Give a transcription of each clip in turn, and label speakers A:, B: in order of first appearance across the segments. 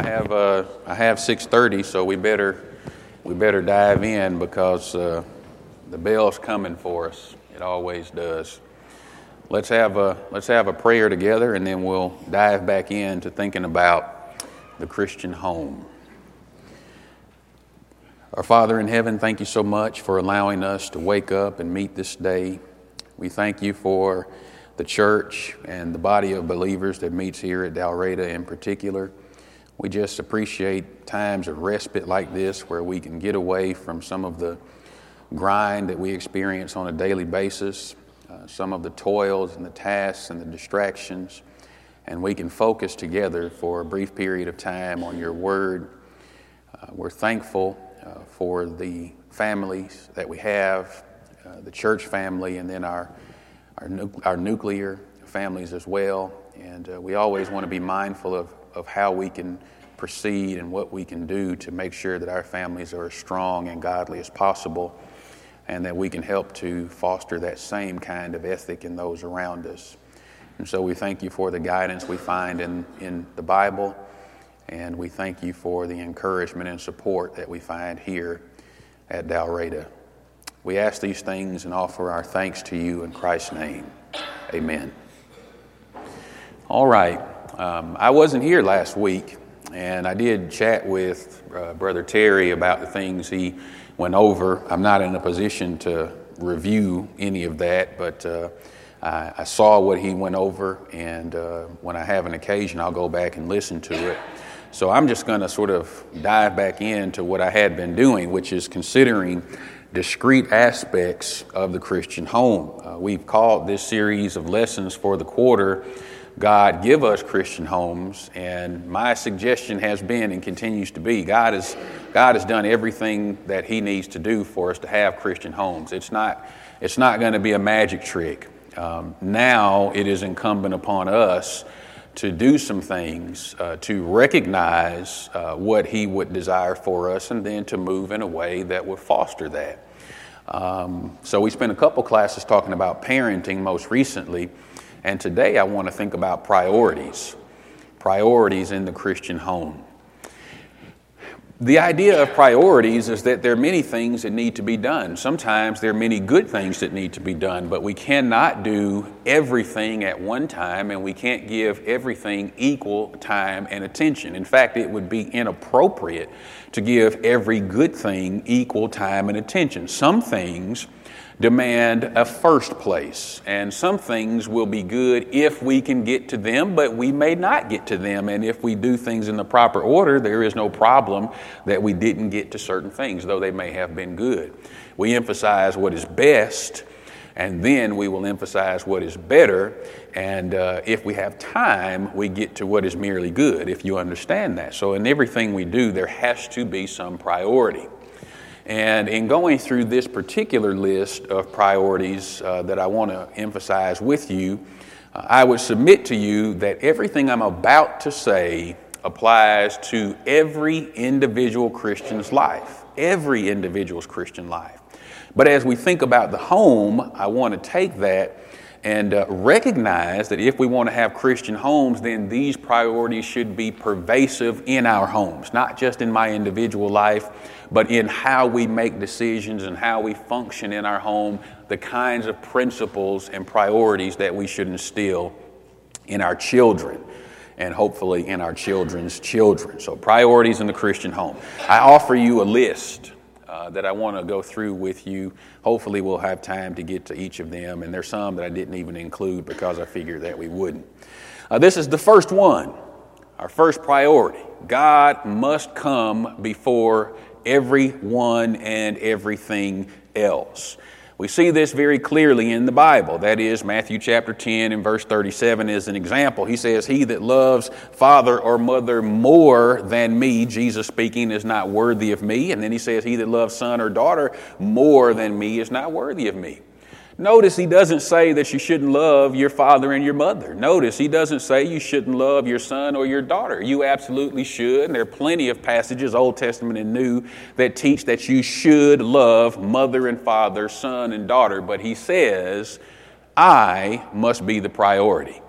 A: I have uh, I have 6:30, so we better we better dive in because uh, the bell's coming for us. It always does. Let's have a let's have a prayer together, and then we'll dive back into thinking about the Christian home. Our Father in heaven, thank you so much for allowing us to wake up and meet this day. We thank you for the church and the body of believers that meets here at Dalraida in particular. We just appreciate times of respite like this where we can get away from some of the grind that we experience on a daily basis, uh, some of the toils and the tasks and the distractions, and we can focus together for a brief period of time on your word. Uh, we're thankful uh, for the families that we have, uh, the church family, and then our, our, nu- our nuclear families as well. And uh, we always want to be mindful of of how we can proceed and what we can do to make sure that our families are as strong and godly as possible and that we can help to foster that same kind of ethic in those around us. And so we thank you for the guidance we find in, in the Bible, and we thank you for the encouragement and support that we find here at Dalraida. We ask these things and offer our thanks to you in Christ's name. Amen. All right. Um, I wasn't here last week, and I did chat with uh, Brother Terry about the things he went over. I'm not in a position to review any of that, but uh, I, I, saw what he went over, and uh, when I have an occasion, I'll go back and listen to it. So I'm just going to sort of dive back into what I had been doing, which is considering discrete aspects of the Christian home. Uh, we've called this series of lessons for the quarter God give us Christian homes. And my suggestion has been and continues to be God has, God has done everything that He needs to do for us to have Christian homes. It's not, it's not going to be a magic trick. Um, now it is incumbent upon us to do some things, uh, to recognize uh, what He would desire for us, and then to move in a way that would foster that. Um, so we spent a couple classes talking about parenting most recently. And today I want to think about priorities, priorities in the Christian home. The idea of priorities is that there are many things that need to be done. Sometimes there are many good things that need to be done, but we cannot do everything at one time and we can't give everything equal time and attention. In fact, it would be inappropriate to give every good thing equal time and attention. Some things demand a first place. And some things will be good if we can get to them, but we may not get to them. And if we do things in the proper order, there is no problem that we didn't get to certain things, though they may have been good. We emphasize what is best. And then we will emphasize what is better. And uh, if we have time, we get to what is merely good, if you understand that. So, in everything we do, there has to be some priority. And in going through this particular list of priorities uh, that I want to emphasize with you, uh, I would submit to you that everything I'm about to say applies to every individual Christian's life, every individual's Christian life. But as we think about the home, I want to take that and uh, recognize that if we want to have Christian homes, then these priorities should be pervasive in our homes, not just in my individual life, but in how we make decisions and how we function in our home, the kinds of principles and priorities that we should instill in our children and hopefully in our children's children. So, priorities in the Christian home. I offer you a list uh, that I want to go through with you. Hopefully, we'll have time to get to each of them, and there's some that I didn't even include because I figured that we wouldn't. Uh, this is the first one, our first priority. God must come before everyone and everything else. We see this very clearly in the Bible. That is, Matthew chapter 10 and verse 37 is an example. He says, He that loves father or mother more than me, Jesus speaking, is not worthy of me. And then he says, He that loves son or daughter more than me is not worthy of me. Notice he doesn't say that you shouldn't love your father and your mother. Notice he doesn't say you shouldn't love your son or your daughter. You absolutely should. And there are plenty of passages, Old Testament and New, that teach that you should love mother and father, son and daughter. But he says, I must be the priority.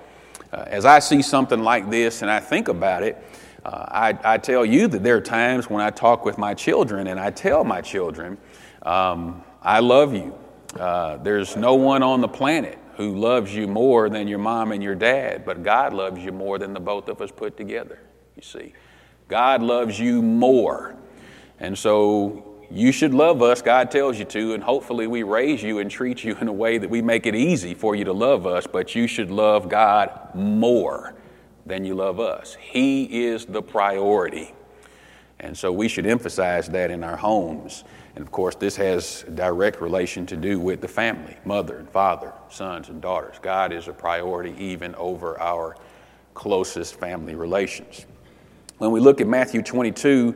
A: Uh, as I see something like this and I think about it, Uh, I, I, tell you that there are times when I talk with my children and I tell my children, um, I love you. Uh, there's no one on the planet who loves you more than your mom and your dad, but God loves you more than the both of us put together, you see. God loves you more. And so you should love us, God tells you to, and hopefully we raise you and treat you in a way that we make it easy for you to love us, but you should love God more than you love us. He is the priority. And so we should emphasize that in our homes. And of course, this has direct relation to do with the family mother and father, sons and daughters. God is a priority even over our closest family relations. When we look at Matthew 22,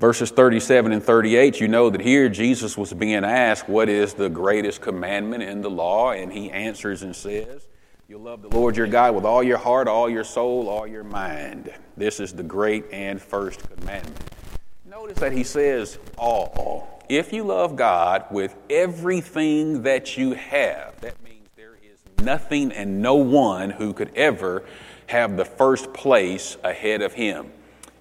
A: verses 37 and 38, you know that here Jesus was being asked, What is the greatest commandment in the law? And he answers and says, You'll love the Lord your God with all your heart, all your soul, all your mind. This is the great and first commandment. Notice that he says, All. If you love God with everything that you have, that means there is nothing and no one who could ever have the first place ahead of him.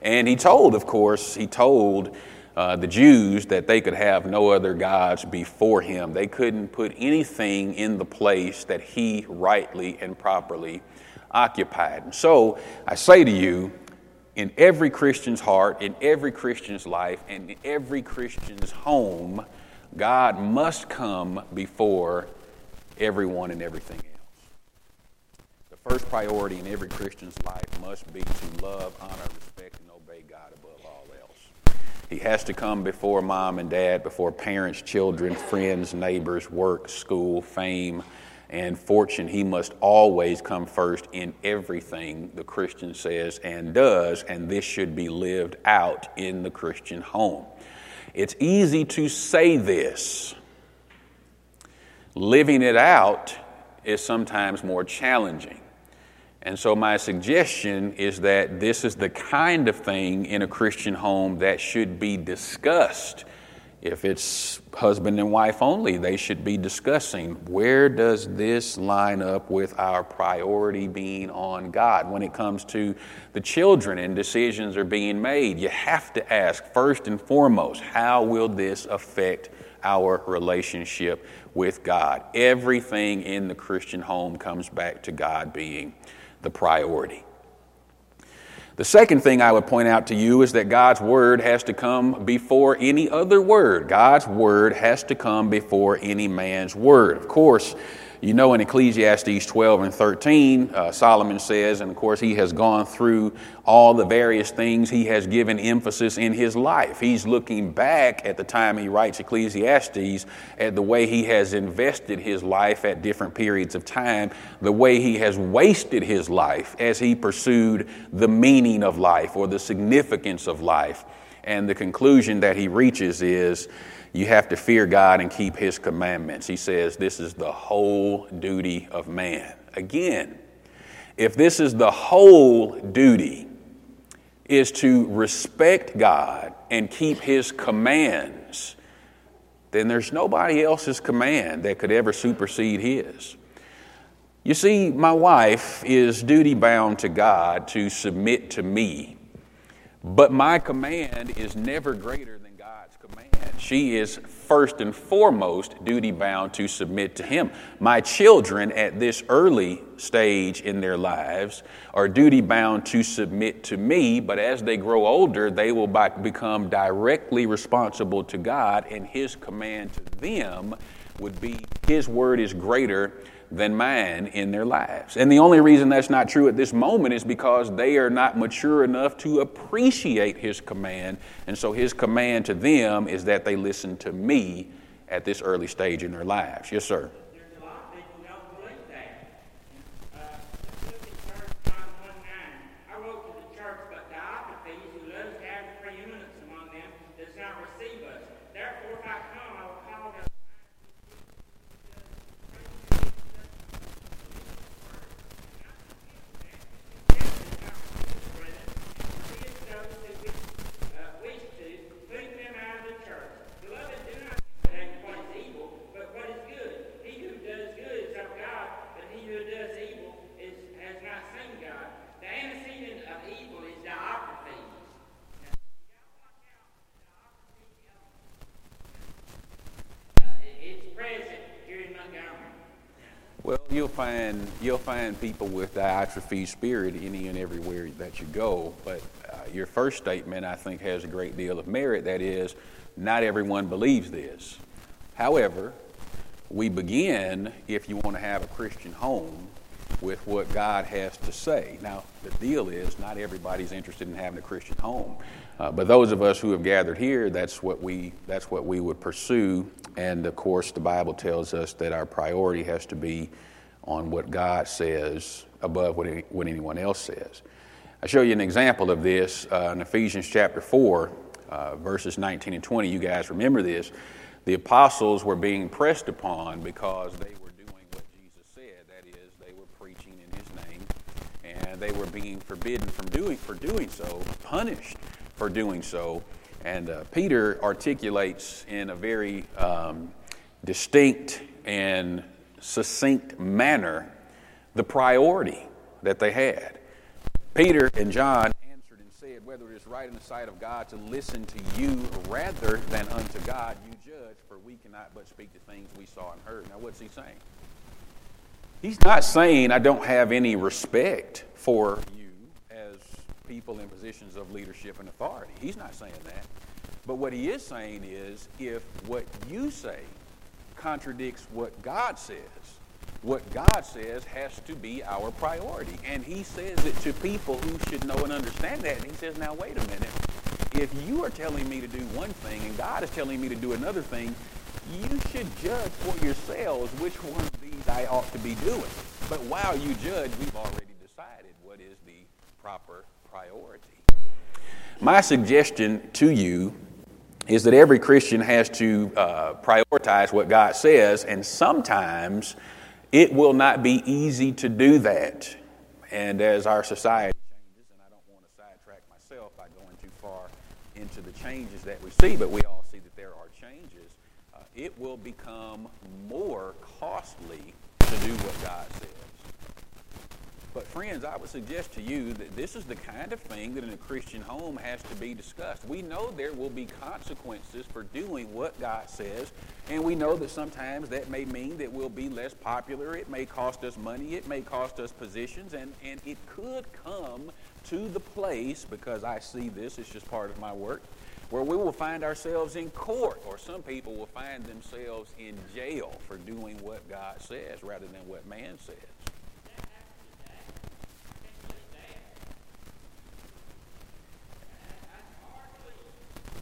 A: And he told, of course, he told uh, the Jews that they could have no other gods before him. They couldn't put anything in the place that he rightly and properly occupied. And so I say to you, in every Christian's heart, in every Christian's life, and in every Christian's home, God must come before everyone and everything else. The first priority in every Christian's life must be to love, honor, respect, and obey God above all else. He has to come before mom and dad, before parents, children, friends, neighbors, work, school, fame, and fortune. He must always come first in everything the Christian says and does, and this should be lived out in the Christian home. It's easy to say this. Living it out is sometimes more challenging. And so, my suggestion is that this is the kind of thing in a Christian home that should be discussed. If it's husband and wife only, they should be discussing where does this line up with our priority being on God? When it comes to the children and decisions are being made, you have to ask first and foremost, how will this affect our relationship with God? Everything in the Christian home comes back to God being the priority. The second thing I would point out to you is that God's Word has to come before any other Word. God's Word has to come before any man's Word. Of course, you know, in Ecclesiastes 12 and 13, uh, Solomon says, and of course, he has gone through all the various things he has given emphasis in his life. He's looking back at the time he writes Ecclesiastes at the way he has invested his life at different periods of time, the way he has wasted his life as he pursued the meaning of life or the significance of life. And the conclusion that he reaches is, you have to fear God and keep His commandments. He says this is the whole duty of man. Again, if this is the whole duty, is to respect God and keep His commands, then there's nobody else's command that could ever supersede His. You see, my wife is duty bound to God to submit to me, but my command is never greater she is first and foremost duty bound to submit to Him. My children at this early stage in their lives are duty bound to submit to me, but as they grow older, they will become directly responsible to God, and His command to them would be His word is greater than mine in their lives. And the only reason that's not true at this moment is because they are not mature enough to appreciate His command. And so His command to them is that they listen to me at this early stage in their lives. Yes, sir. You'll find you'll find people with diotrephes spirit any and everywhere that you go. But uh, your first statement, I think, has a great deal of merit. That is, not everyone believes this. However, we begin, if you want to have a Christian home, with what God has to say. Now, the deal is not everybody's interested in having a Christian home. Uh, but those of us who have gathered here, that's what we that's what we would pursue. And of course, the Bible tells us that our priority has to be on what God says above what, any, what anyone else says. I show you an example of this uh, in Ephesians chapter four, uh, verses 19 and 20. You guys remember this? The apostles were being pressed upon because they were doing what Jesus said. That is, they were preaching in His name, and they were being forbidden from doing for doing so, punished for doing so. And uh, Peter articulates in a very um, distinct and succinct manner the priority that they had. Peter and John answered and said, Whether it is right in the sight of God to listen to you rather than unto God, you judge, for we cannot but speak the things we saw and heard. Now, what's he saying? He's not saying I don't have any respect for people in positions of leadership and authority. He's not saying that. But what he is saying is if what you say contradicts what God says, what God says has to be our priority. And he says it to people who should know and understand that. And he says, now, wait a minute. If you are telling me to do one thing and God is telling me to do another thing, you should judge for yourselves which one of these I ought to be doing. But while you judge, we've already decided what is the proper priority. My suggestion to you is that every Christian has to uh, prioritize what God says, and sometimes it will not be easy to do that. And as our society changes, and I don't want to sidetrack myself by going too far into the changes that we see, but we all see that there are changes, uh, it will become more costly to do what God says. But, friends, I would suggest to you that this is the kind of thing that in a Christian home has to be discussed. We know there will be consequences for doing what God says, and we know that sometimes that may mean that we'll be less popular. It may cost us money, it may cost us positions, and, and it could come to the place, because I see this, it's just part of my work, where we will find ourselves in court, or some people will find themselves in jail for doing what God says rather than what man says.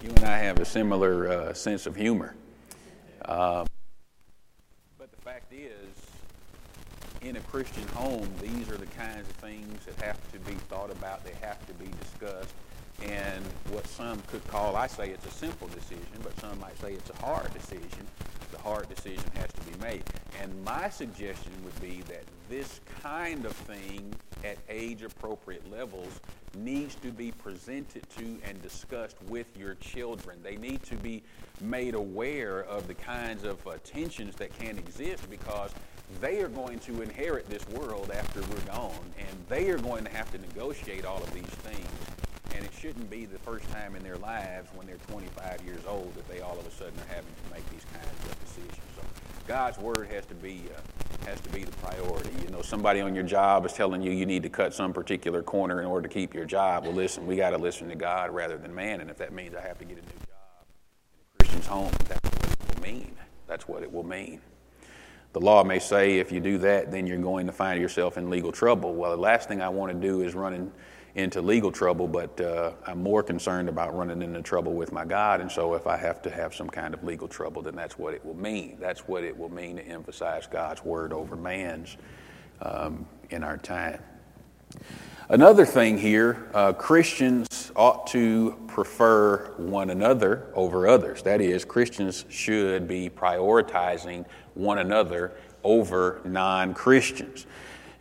A: You and I have a similar uh, sense of humor. Uh, but the fact is, in a Christian home, these are the kinds of things that have to be thought about, they have to be discussed. And what some could call, I say it's a simple decision, but some might say it's a hard decision. The hard decision has to be made. And my suggestion would be that this kind of thing at age appropriate levels needs to be presented to and discussed with your children. They need to be made aware of the kinds of uh, tensions that can exist because they are going to inherit this world after we're gone, and they are going to have to negotiate all of these things. And it shouldn't be the first time in their lives when they're 25 years old that they all of a sudden are having to make these kinds of decisions. So God's word has to be uh, has to be the priority. You know, somebody on your job is telling you you need to cut some particular corner in order to keep your job. Well, listen, we got to listen to God rather than man. And if that means I have to get a new job in a Christian's home, that's what it will mean. That's what it will mean. The law may say if you do that, then you're going to find yourself in legal trouble. Well, the last thing I want to do is run in into legal trouble, but uh, I'm more concerned about running into trouble with my God. And so, if I have to have some kind of legal trouble, then that's what it will mean. That's what it will mean to emphasize God's word over man's um, in our time. Another thing here uh, Christians ought to prefer one another over others. That is, Christians should be prioritizing one another over non Christians.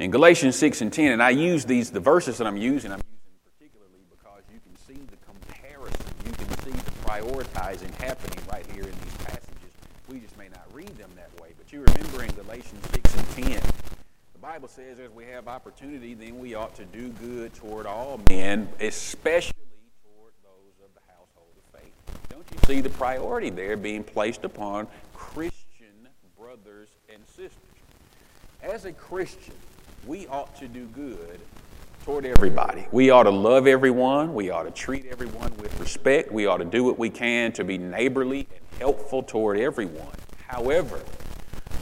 A: In Galatians 6 and 10, and I use these, the verses that I'm using, I'm using particularly because you can see the comparison, you can see the prioritizing happening right here in these passages. We just may not read them that way. But you remember in Galatians 6 and 10, the Bible says as we have opportunity, then we ought to do good toward all men, especially toward those of the household of faith. Don't you see the priority there being placed upon Christian brothers and sisters? as a Christian, we ought to do good toward everybody. We ought to love everyone. We ought to treat everyone with respect. We ought to do what we can to be neighborly and helpful toward everyone. However,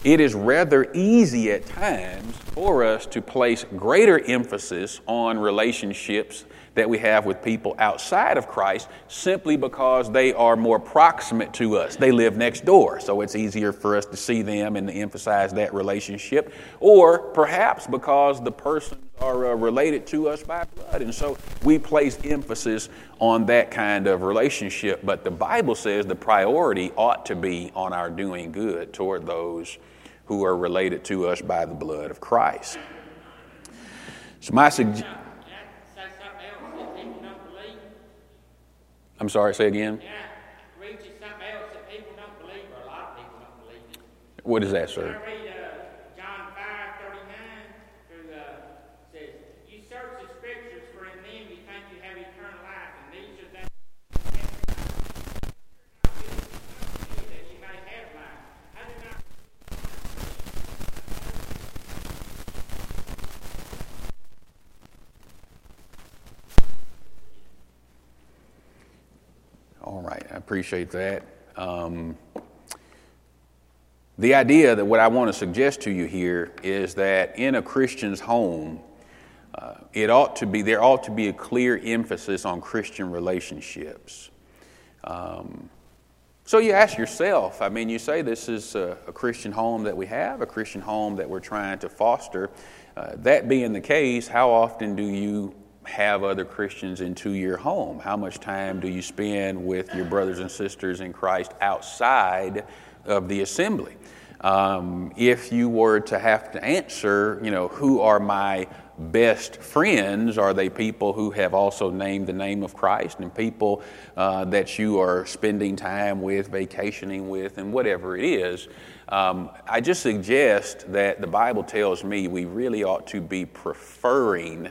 A: it is rather easy at times for us to place greater emphasis on relationships that we have with people outside of Christ simply because they are more proximate to us. They live next door, so it's easier for us to see them and to emphasize that relationship. Or perhaps because the persons are uh, related to us by blood, and so we place emphasis on that kind of relationship. But the Bible says the priority ought to be on our doing good toward those who are related to us by the blood of Christ. So, my suggestion. I'm sorry, say again?
B: Yeah, something else that people don't believe, or a lot of people don't believe it.
A: What is that, sir?
B: I read uh, John 5 39? Who uh, says, You search the scriptures, for in them you think you have eternal life, and these are things that you may have life. I do not
A: All right, I appreciate that. Um, the idea that what I want to suggest to you here is that in a Christian's home, uh, it ought to be there ought to be a clear emphasis on Christian relationships. Um, so you ask yourself, I mean, you say this is a, a Christian home that we have, a Christian home that we're trying to foster. Uh, that being the case, how often do you have other Christians into your home? How much time do you spend with your brothers and sisters in Christ outside of the assembly? Um, if you were to have to answer, you know, who are my best friends? Are they people who have also named the name of Christ and people uh, that you are spending time with, vacationing with, and whatever it is? Um, I just suggest that the Bible tells me we really ought to be preferring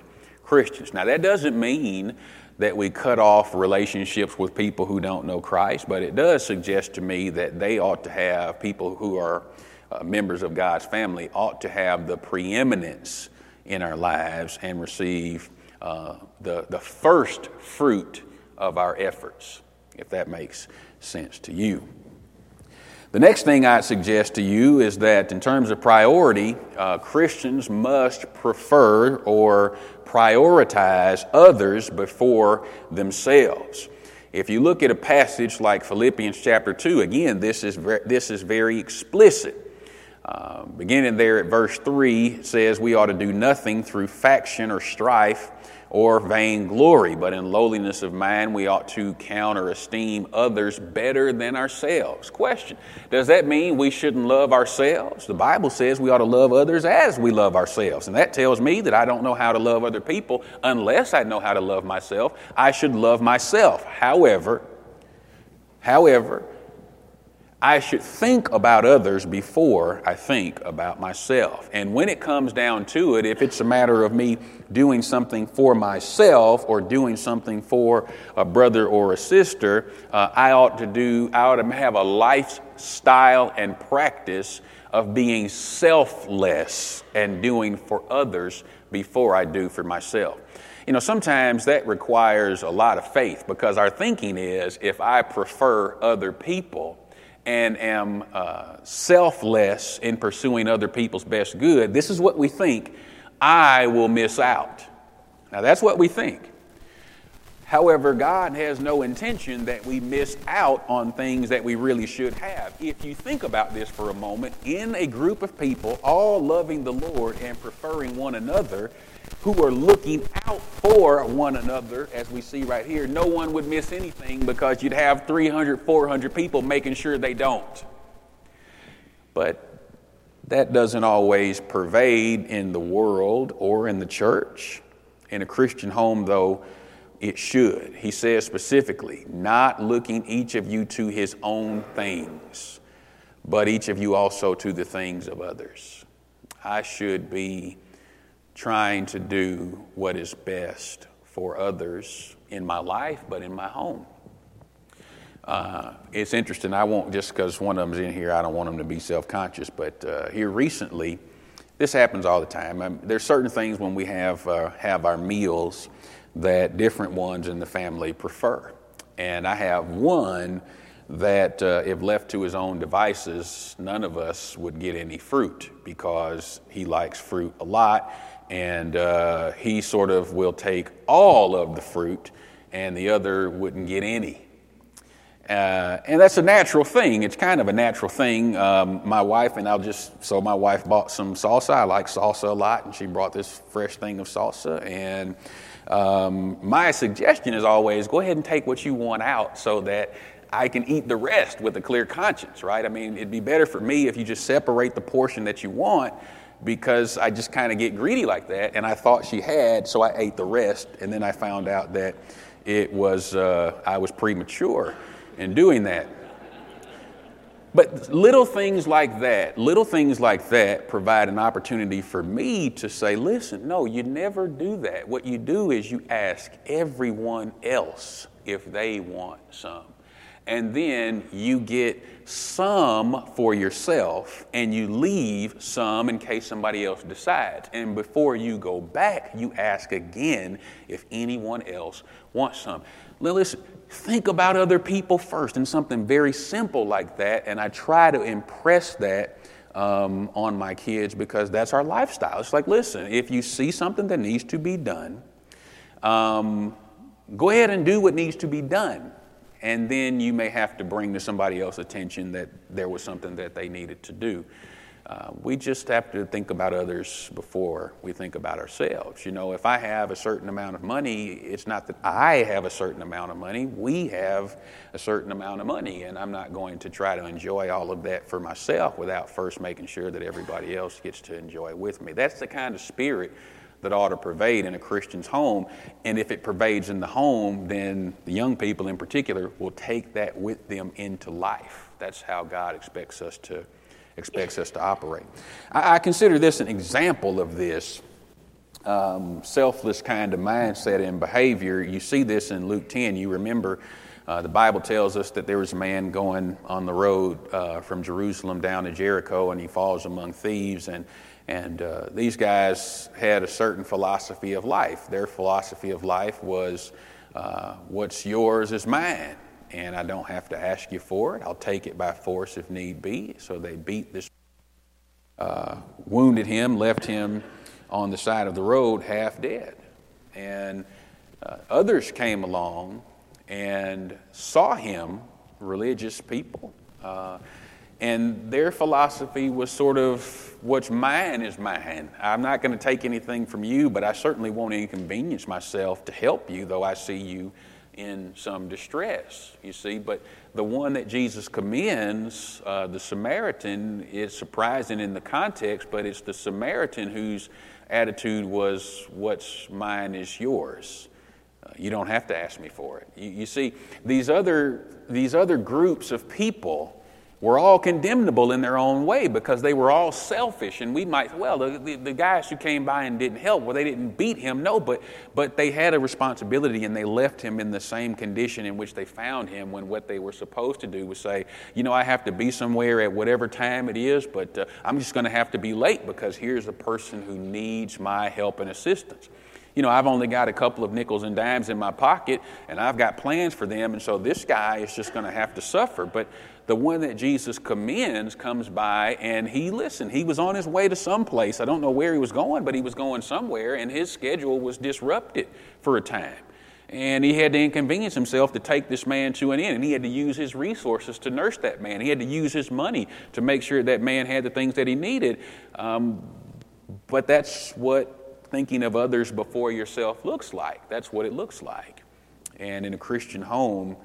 A: Christians. Now, that doesn't mean that we cut off relationships with people who don't know Christ, but it does suggest to me that they ought to have, people who are uh, members of God's family, ought to have the preeminence in our lives and receive uh, the, the first fruit of our efforts, if that makes sense to you. The next thing I'd suggest to you is that, in terms of priority, uh, Christians must prefer or prioritize others before themselves. If you look at a passage like Philippians chapter 2, again, this is, this is very explicit. Uh, beginning there at verse 3 says, We ought to do nothing through faction or strife or vainglory, but in lowliness of mind we ought to count or esteem others better than ourselves. Question Does that mean we shouldn't love ourselves? The Bible says we ought to love others as we love ourselves. And that tells me that I don't know how to love other people unless I know how to love myself. I should love myself. However, however, I should think about others before I think about myself. And when it comes down to it, if it's a matter of me doing something for myself or doing something for a brother or a sister, uh, I ought to do, I ought to have a lifestyle and practice of being selfless and doing for others before I do for myself. You know, sometimes that requires a lot of faith because our thinking is if I prefer other people, and am uh, selfless in pursuing other people's best good, this is what we think I will miss out. Now, that's what we think. However, God has no intention that we miss out on things that we really should have. If you think about this for a moment, in a group of people all loving the Lord and preferring one another, who are looking out for one another, as we see right here, no one would miss anything because you'd have 300, 400 people making sure they don't. But that doesn't always pervade in the world or in the church. In a Christian home, though, it should. He says specifically, not looking each of you to his own things, but each of you also to the things of others. I should be trying to do what is best for others in my life, but in my home. Uh, it's interesting. I won't just because one of them's in here. I don't want them to be self-conscious. But uh, here recently, this happens all the time. Um, there's certain things when we have, uh, have our meals that different ones in the family prefer. And I have one that, uh, if left to his own devices, none of us would get any fruit because he likes fruit a lot. And uh, he sort of will take all of the fruit, and the other wouldn't get any. Uh, and that's a natural thing. It's kind of a natural thing. Um, my wife and I'll just so my wife bought some salsa. I like salsa a lot, and she brought this fresh thing of salsa. And um, my suggestion is always go ahead and take what you want out, so that I can eat the rest with a clear conscience. Right? I mean, it'd be better for me if you just separate the portion that you want. Because I just kind of get greedy like that, and I thought she had, so I ate the rest, and then I found out that it was uh, I was premature in doing that. But little things like that, little things like that provide an opportunity for me to say, listen, no, you never do that. What you do is you ask everyone else if they want some. And then you get some for yourself and you leave some in case somebody else decides. And before you go back, you ask again if anyone else wants some. Now, listen, think about other people first and something very simple like that. And I try to impress that um, on my kids because that's our lifestyle. It's like, listen, if you see something that needs to be done, um, go ahead and do what needs to be done. And then you may have to bring to somebody else attention that there was something that they needed to do. Uh, we just have to think about others before we think about ourselves. You know, if I have a certain amount of money, it's not that I have a certain amount of money, we have a certain amount of money, and I'm not going to try to enjoy all of that for myself without first making sure that everybody else gets to enjoy with me. That's the kind of spirit that ought to pervade in a Christian's home. And if it pervades in the home, then the young people in particular will take that with them into life. That's how God expects us to expects us to operate. I, I consider this an example of this um, selfless kind of mindset and behavior. You see this in Luke 10. You remember uh, the Bible tells us that there was a man going on the road uh, from Jerusalem down to Jericho, and he falls among thieves. And, and uh, these guys had a certain philosophy of life. Their philosophy of life was, uh, What's yours is mine and I don't have to ask you for it. I'll take it by force if need be. So they beat this, uh, wounded him, left him on the side of the road half dead. And uh, others came along and saw him, religious people, uh, and their philosophy was sort of what's mine is mine. I'm not going to take anything from you, but I certainly won't inconvenience myself to help you, though I see you in some distress, you see. But the one that Jesus commends, uh, the Samaritan, is surprising in the context, but it's the Samaritan whose attitude was, What's mine is yours. Uh, you don't have to ask me for it. You, you see, these other, these other groups of people were all condemnable in their own way because they were all selfish. And we might, well, the, the, the, guys who came by and didn't help, well, they didn't beat him, no, but, but they had a responsibility and they left him in the same condition in which they found him when what they were supposed to do was say, you know, I have to be somewhere at whatever time it is, but uh, I'm just going to have to be late because here's a person who needs my help and assistance you know, I've only got a couple of nickels and dimes in my pocket, and I've got plans for them, and so this guy is just going to have to suffer. But the one that Jesus commends comes by and he listened. He was on his way to some place. I don't know where he was going, but he was going somewhere and his schedule was disrupted for a time. And he had to inconvenience himself to take this man to an inn. And he had to use his resources to nurse that man. He had to use his money to make sure that man had the things that he needed. Um, but that's what thinking of others before yourself looks like. That's what it looks like. And in a Christian home,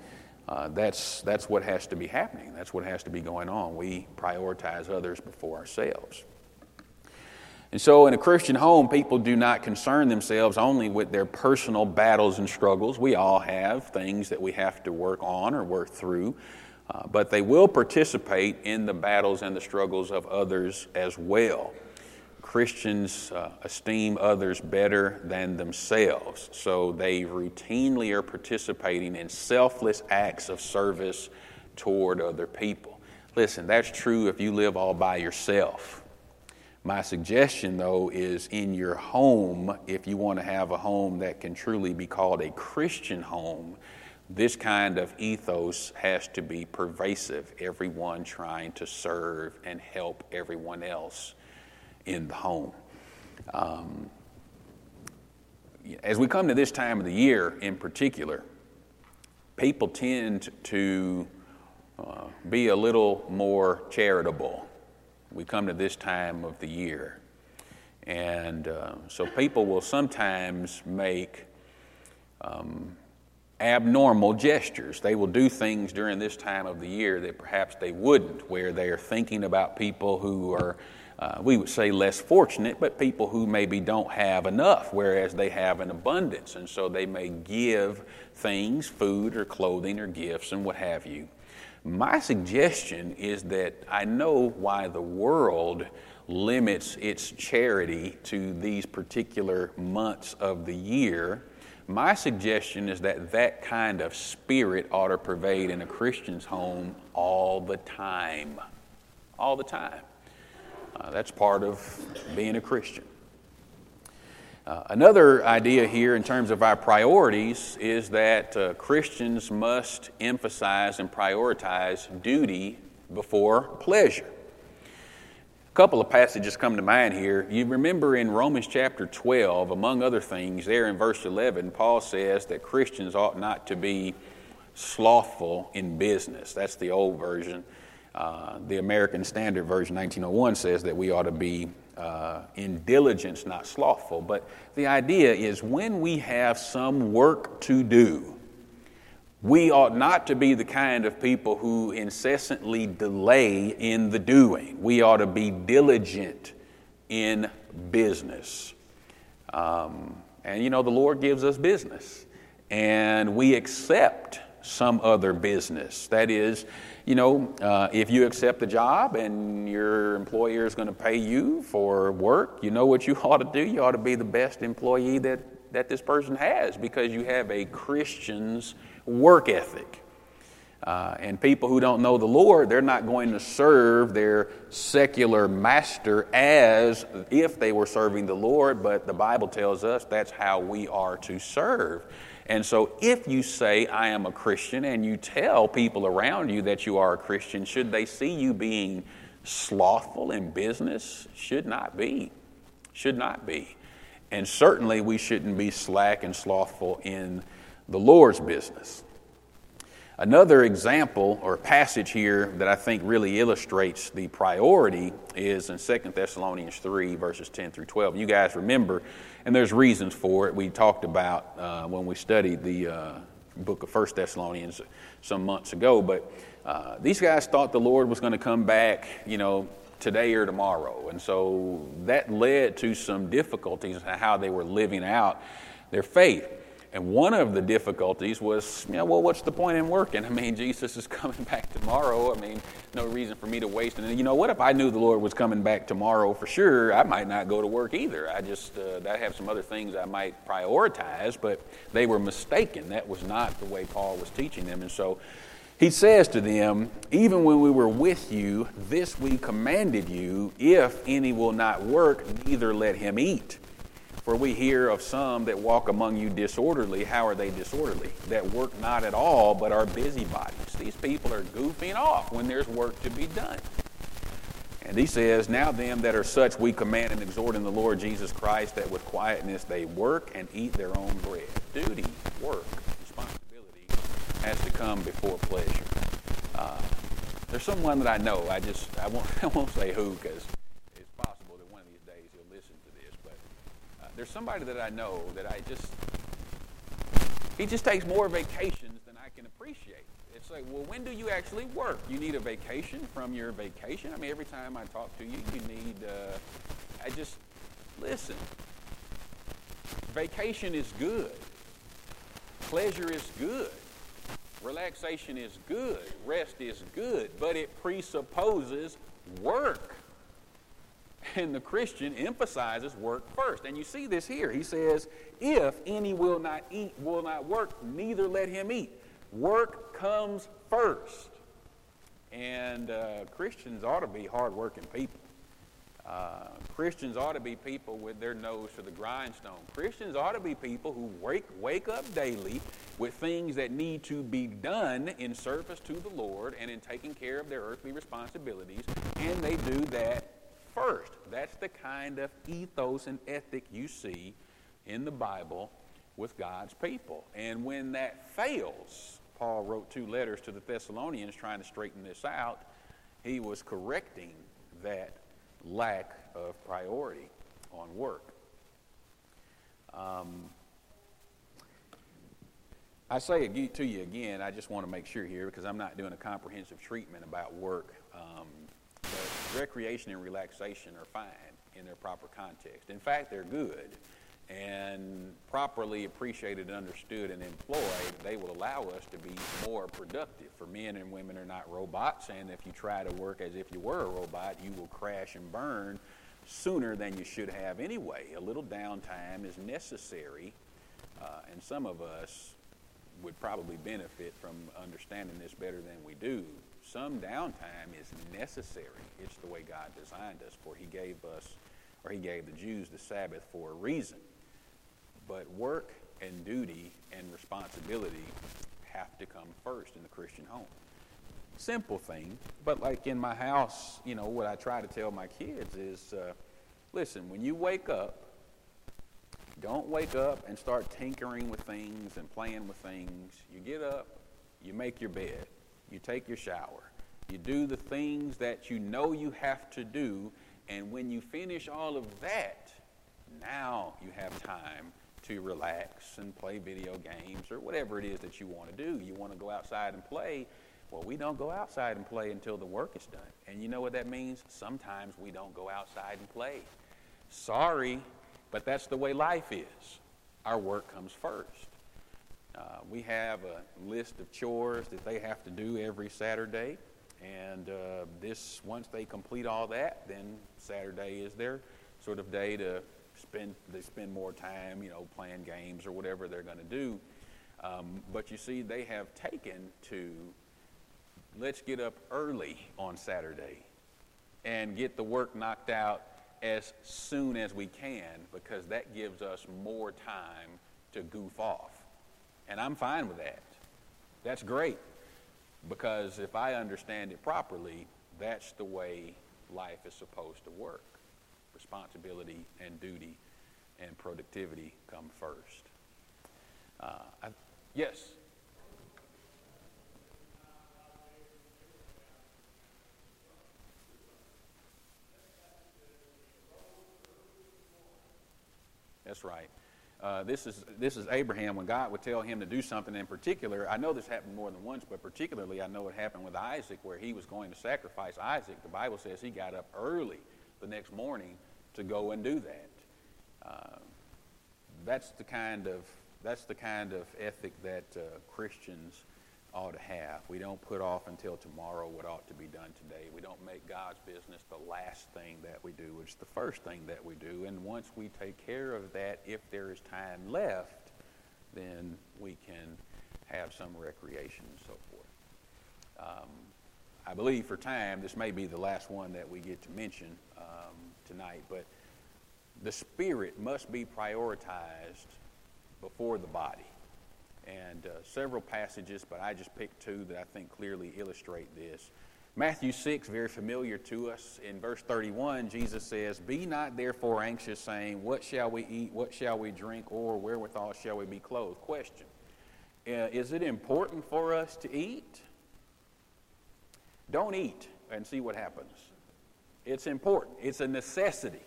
A: uh, that's, that's what has to be happening. That's what has to be going on. We prioritize others before ourselves. And so, in a Christian home, people do not concern themselves only with their personal battles and struggles. We all have things that we have to work on or work through, uh, but they will participate in the battles and the struggles of others as well. Christians uh, esteem others better than themselves, so they routinely are participating in selfless acts of service toward other people. Listen, that's true if you live all by yourself. My suggestion, though, is in your home, if you want to have a home that can truly be called a Christian home, this kind of ethos has to be pervasive, everyone trying to serve and help everyone else in the home. Um, as we come to this time of the year in particular, people tend to uh, be a little more charitable. We come to this time of the year. And uh, so people will sometimes make um, abnormal gestures. They will do things during this time of the year that perhaps they wouldn't, where they are thinking about people who are, uh, we would say, less fortunate, but people who maybe don't have enough, whereas they have an abundance. And so they may give things, food or clothing or gifts and what have you. My suggestion is that I know why the world limits its charity to these particular months of the year my suggestion is that that kind of spirit ought to pervade in a Christian's home all the time. All the time. Uh, that's part of being a Christian. Uh, another idea here, in terms of our priorities, is that uh, Christians must emphasize and prioritize duty before pleasure A couple of passages come to mind here. You remember in Romans chapter 12, among other things, there in verse 11, Paul says that Christians ought not to be slothful in business. That's the old version. Uh, the American Standard Version 1901 says that we ought to be uh, in diligence, not slothful. But the idea is when we have some work to do, we ought not to be the kind of people who incessantly delay in the doing. We ought to be diligent in business. Um, and you know, the Lord gives us business, and we accept some other business. That is, you know, uh, if you accept a job and your employer is going to pay you for work, you know what you ought to do? You ought to be the best employee that, that this person has because you have a Christian's work ethic. Uh, and people who don't know the Lord, they're not going to serve their secular master as if they were serving the Lord, but the Bible tells us that's how we are to serve. And so, if you say, I am a Christian, and you tell people around you that you are a Christian, should they see you being slothful in business? Should not be. Should not be. And certainly, we shouldn't be slack and slothful in the Lord's business. Another example or passage here that I think really illustrates the priority is in 2 Thessalonians 3, verses 10 through 12. You guys remember, and there's reasons for it. We talked about uh, when we studied the uh, book of 1 Thessalonians some months ago, but uh, these guys thought the Lord was going to come back, you know, today or tomorrow. And so that led to some difficulties in how they were living out their faith. And one of the difficulties was, you know, well, what's the point in working? I mean, Jesus is coming back tomorrow. I mean, no reason for me to waste. And you know what? If I knew the Lord was coming back tomorrow for sure, I might not go to work either. I just, uh, I have some other things I might prioritize, but they were mistaken. That was not the way Paul was teaching them. And so he says to them, Even when we were with you, this we commanded you, if any will not work, neither let him eat. For we hear of some that walk among you disorderly. How are they disorderly? That work not at all, but are busybodies. These people are goofing off when there's work to be done. And he says, Now them that are such we command and exhort in the Lord Jesus Christ that with quietness they work and eat their own bread. Duty, work, responsibility has to come before pleasure. Uh, there's someone that I know. I just I won't I won't say who because there's somebody that I know that I just, he just takes more vacations than I can appreciate. It's like, well, when do you actually work? You need a vacation from your vacation? I mean, every time I talk to you, you need, uh, I just, listen. Vacation is good. Pleasure is good. Relaxation is good. Rest is good. But it presupposes work. And the Christian emphasizes work first. And you see this here. He says, If any will not eat, will not work, neither let him eat. Work comes first. And uh, Christians ought to be hardworking people. Uh, Christians ought to be people with their nose to the grindstone. Christians ought to be people who wake, wake up daily with things that need to be done in service to the Lord and in taking care of their earthly responsibilities, and they do that first. That's the kind of ethos and ethic you see in the Bible with God's people. And when that fails, Paul wrote two letters to the Thessalonians trying to straighten this out. He was correcting that lack of priority on work. Um, I say to you again, I just want to make sure here because I'm not doing a comprehensive treatment about work. Um, recreation and relaxation are fine in their proper context. In fact, they're good and properly appreciated understood and employed, they will allow us to be more productive. For men and women are not robots, and if you try to work as if you were a robot, you will crash and burn sooner than you should have anyway. A little downtime is necessary, uh, and some of us would probably benefit from understanding this better than we do. Some downtime is necessary. It's the way God designed us, for He gave us, or He gave the Jews the Sabbath for a reason. But work and duty and responsibility have to come first in the Christian home. Simple thing, but like in my house, you know, what I try to tell my kids is uh, listen, when you wake up, don't wake up and start tinkering with things and playing with things. You get up, you make your bed, you take your shower, you do the things that you know you have to do, and when you finish all of that, now you have time to relax and play video games or whatever it is that you want to do. You want to go outside and play. Well, we don't go outside and play until the work is done. And you know what that means? Sometimes we don't go outside and play. Sorry, but that's the way life is. Our work comes first. Uh, we have a list of chores that they have to do every Saturday. And uh, this, once they complete all that, then Saturday is their sort of day to spend they spend more time, you know, playing games or whatever they're going to do. Um, but you see, they have taken to let's get up early on Saturday and get the work knocked out as soon as we can because that gives us more time to goof off. And I'm fine with that. That's great because if I understand it properly, that's the way life is supposed to work responsibility and duty and productivity come first. Uh, I, yes? That's right. Uh, this is this is Abraham when God would tell him to do something in particular. I know this happened more than once, but particularly I know it happened with Isaac, where he was going to sacrifice Isaac. The Bible says he got up early the next morning to go and do that. Uh, that's the kind of that's the kind of ethic that uh, Christians ought to have. We don't put off until tomorrow what ought to be done today. We don't make God's business the last thing that we do. It's the first thing that we do. And once we take care of that, if there is time left, then we can have some recreation and so forth. Um, I believe for time, this may be the last one that we get to mention um, tonight, but the spirit must be prioritized before the body. And uh, several passages, but I just picked two that I think clearly illustrate this. Matthew 6, very familiar to us. In verse 31, Jesus says, Be not therefore anxious, saying, What shall we eat? What shall we drink? Or wherewithal shall we be clothed? Question uh, Is it important for us to eat? Don't eat and see what happens. It's important, it's a necessity.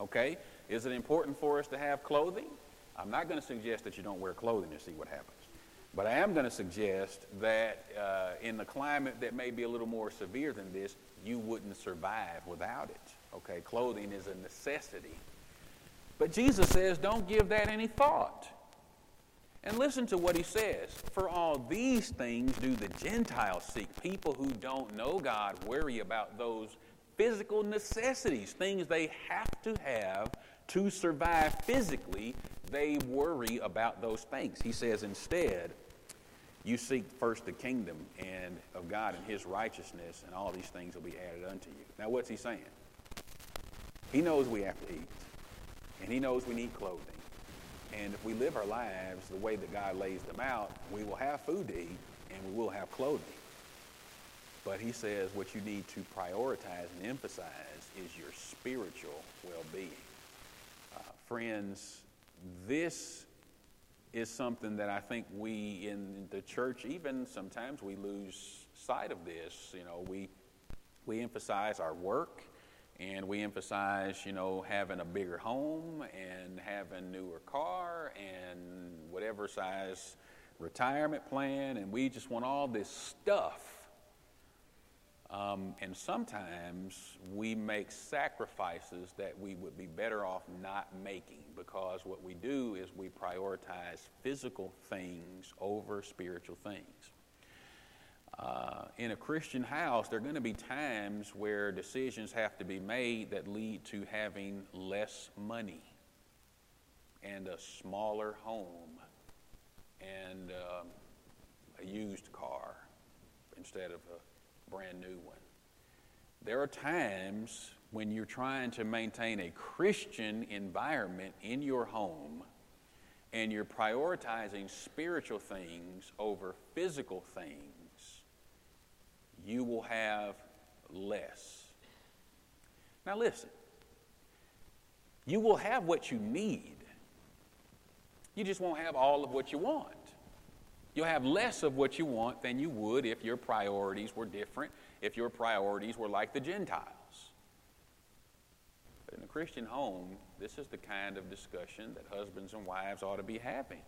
A: Okay? Is it important for us to have clothing? I'm not going to suggest that you don't wear clothing to see what happens. But I am going to suggest that uh, in the climate that may be a little more severe than this, you wouldn't survive without it. Okay? Clothing is a necessity. But Jesus says, don't give that any thought. And listen to what he says. For all these things do the Gentiles seek. People who don't know God worry about those physical necessities, things they have to have to survive physically. They worry about those things. He says, instead, you seek first the kingdom and of God and his righteousness, and all these things will be added unto you. Now, what's he saying? He knows we have to eat, and He knows we need clothing. And if we live our lives the way that God lays them out, we will have food to eat and we will have clothing. But He says what you need to prioritize and emphasize is your spiritual well being. Friends, this is something that I think we in the church, even sometimes we lose sight of this. You know, we, we emphasize our work and we emphasize, you know, having a bigger home and having newer car and whatever size retirement plan, and we just want all this stuff um, and sometimes we make sacrifices that we would be better off not making because what we do is we prioritize physical things over spiritual things. Uh, in a Christian house, there are going to be times where decisions have to be made that lead to having less money and a smaller home and uh, a used car instead of a brand new one. There are times when you're trying to maintain a Christian environment in your home and you're prioritizing spiritual things over physical things, you will have less. Now, listen, you will have what you need, you just won't have all of what you want. You'll have less of what you want than you would if your priorities were different, if your priorities were like the Gentiles. But in a Christian home, this is the kind of discussion that husbands and wives ought to be having.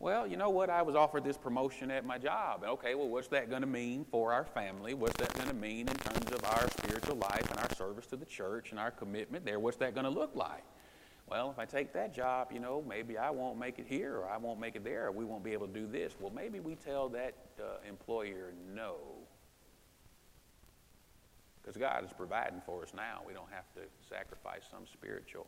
A: Well, you know what? I was offered this promotion at my job. Okay, well, what's that going to mean for our family? What's that going to mean in terms of our spiritual life and our service to the church and our commitment there? What's that going to look like? Well, if I take that job, you know, maybe I won't make it here or I won't make it there or we won't be able to do this. Well, maybe we tell that uh, employer no. Because God is providing for us now. We don't have to sacrifice some spiritual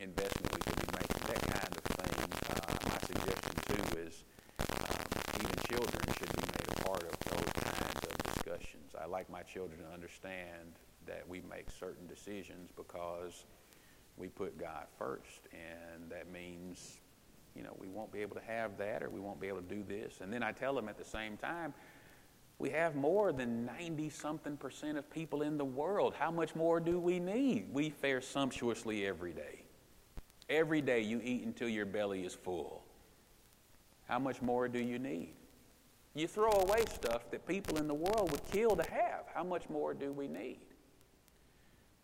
A: investment we could be making. That kind of thing. Uh, my suggestion, too, is um, even children should be made a part of those kinds of discussions. I like my children to understand that we make certain decisions because we put God first. And that means, you know, we won't be able to have that or we won't be able to do this. And then I tell them at the same time, we have more than 90 something percent of people in the world. How much more do we need? We fare sumptuously every day. Every day you eat until your belly is full. How much more do you need? You throw away stuff that people in the world would kill to have. How much more do we need?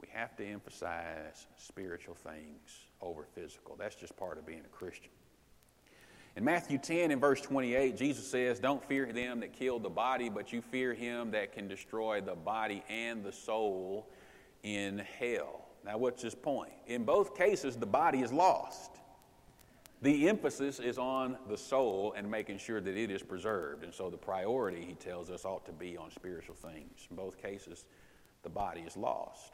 A: We have to emphasize spiritual things over physical. That's just part of being a Christian. In Matthew 10 and verse 28, Jesus says, Don't fear them that kill the body, but you fear him that can destroy the body and the soul in hell. Now, what's his point? In both cases, the body is lost. The emphasis is on the soul and making sure that it is preserved. And so the priority, he tells us, ought to be on spiritual things. In both cases, the body is lost.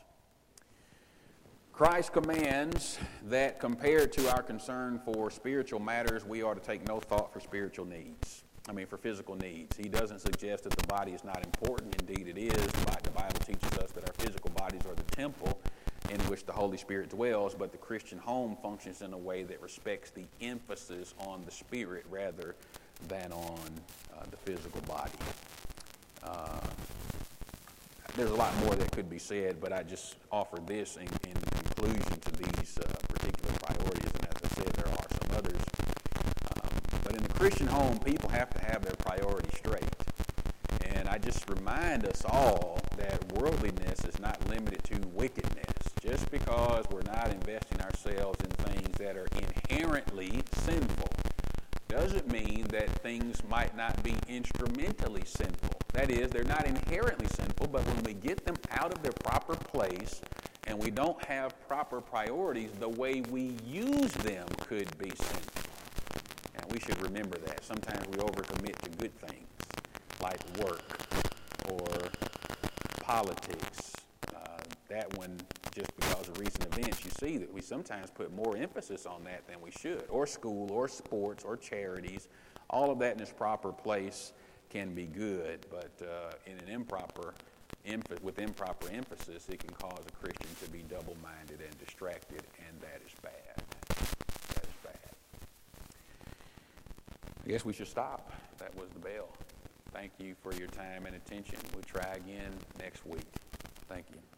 A: Christ commands that compared to our concern for spiritual matters, we are to take no thought for spiritual needs. I mean, for physical needs. He doesn't suggest that the body is not important. Indeed, it is. The Bible teaches us that our physical bodies are the temple in which the Holy Spirit dwells, but the Christian home functions in a way that respects the emphasis on the spirit rather than on uh, the physical body. Uh, there's a lot more that could be said, but I just offer this in, in conclusion to these uh, particular priorities. And as I said, there are some others. Um, but in the Christian home, people have to have their priorities straight. And I just remind us all that worldliness is not limited to wickedness. Just because we're not investing ourselves in things that are inherently sinful doesn't mean that things might not be instrumentally sinful. That is, they're not inherently sinful, but when we get them out of their proper place and we don't have proper priorities, the way we use them could be sinful. And we should remember that. Sometimes we overcommit to good things like work or politics. Uh, that one, just because of recent events, you see that we sometimes put more emphasis on that than we should, or school, or sports, or charities. All of that in its proper place can be good, but uh, in an improper with improper emphasis, it can cause a Christian to be double minded and distracted, and that is bad. That is bad. I guess we should stop. That was the bell. Thank you for your time and attention. We'll try again next week. Thank you.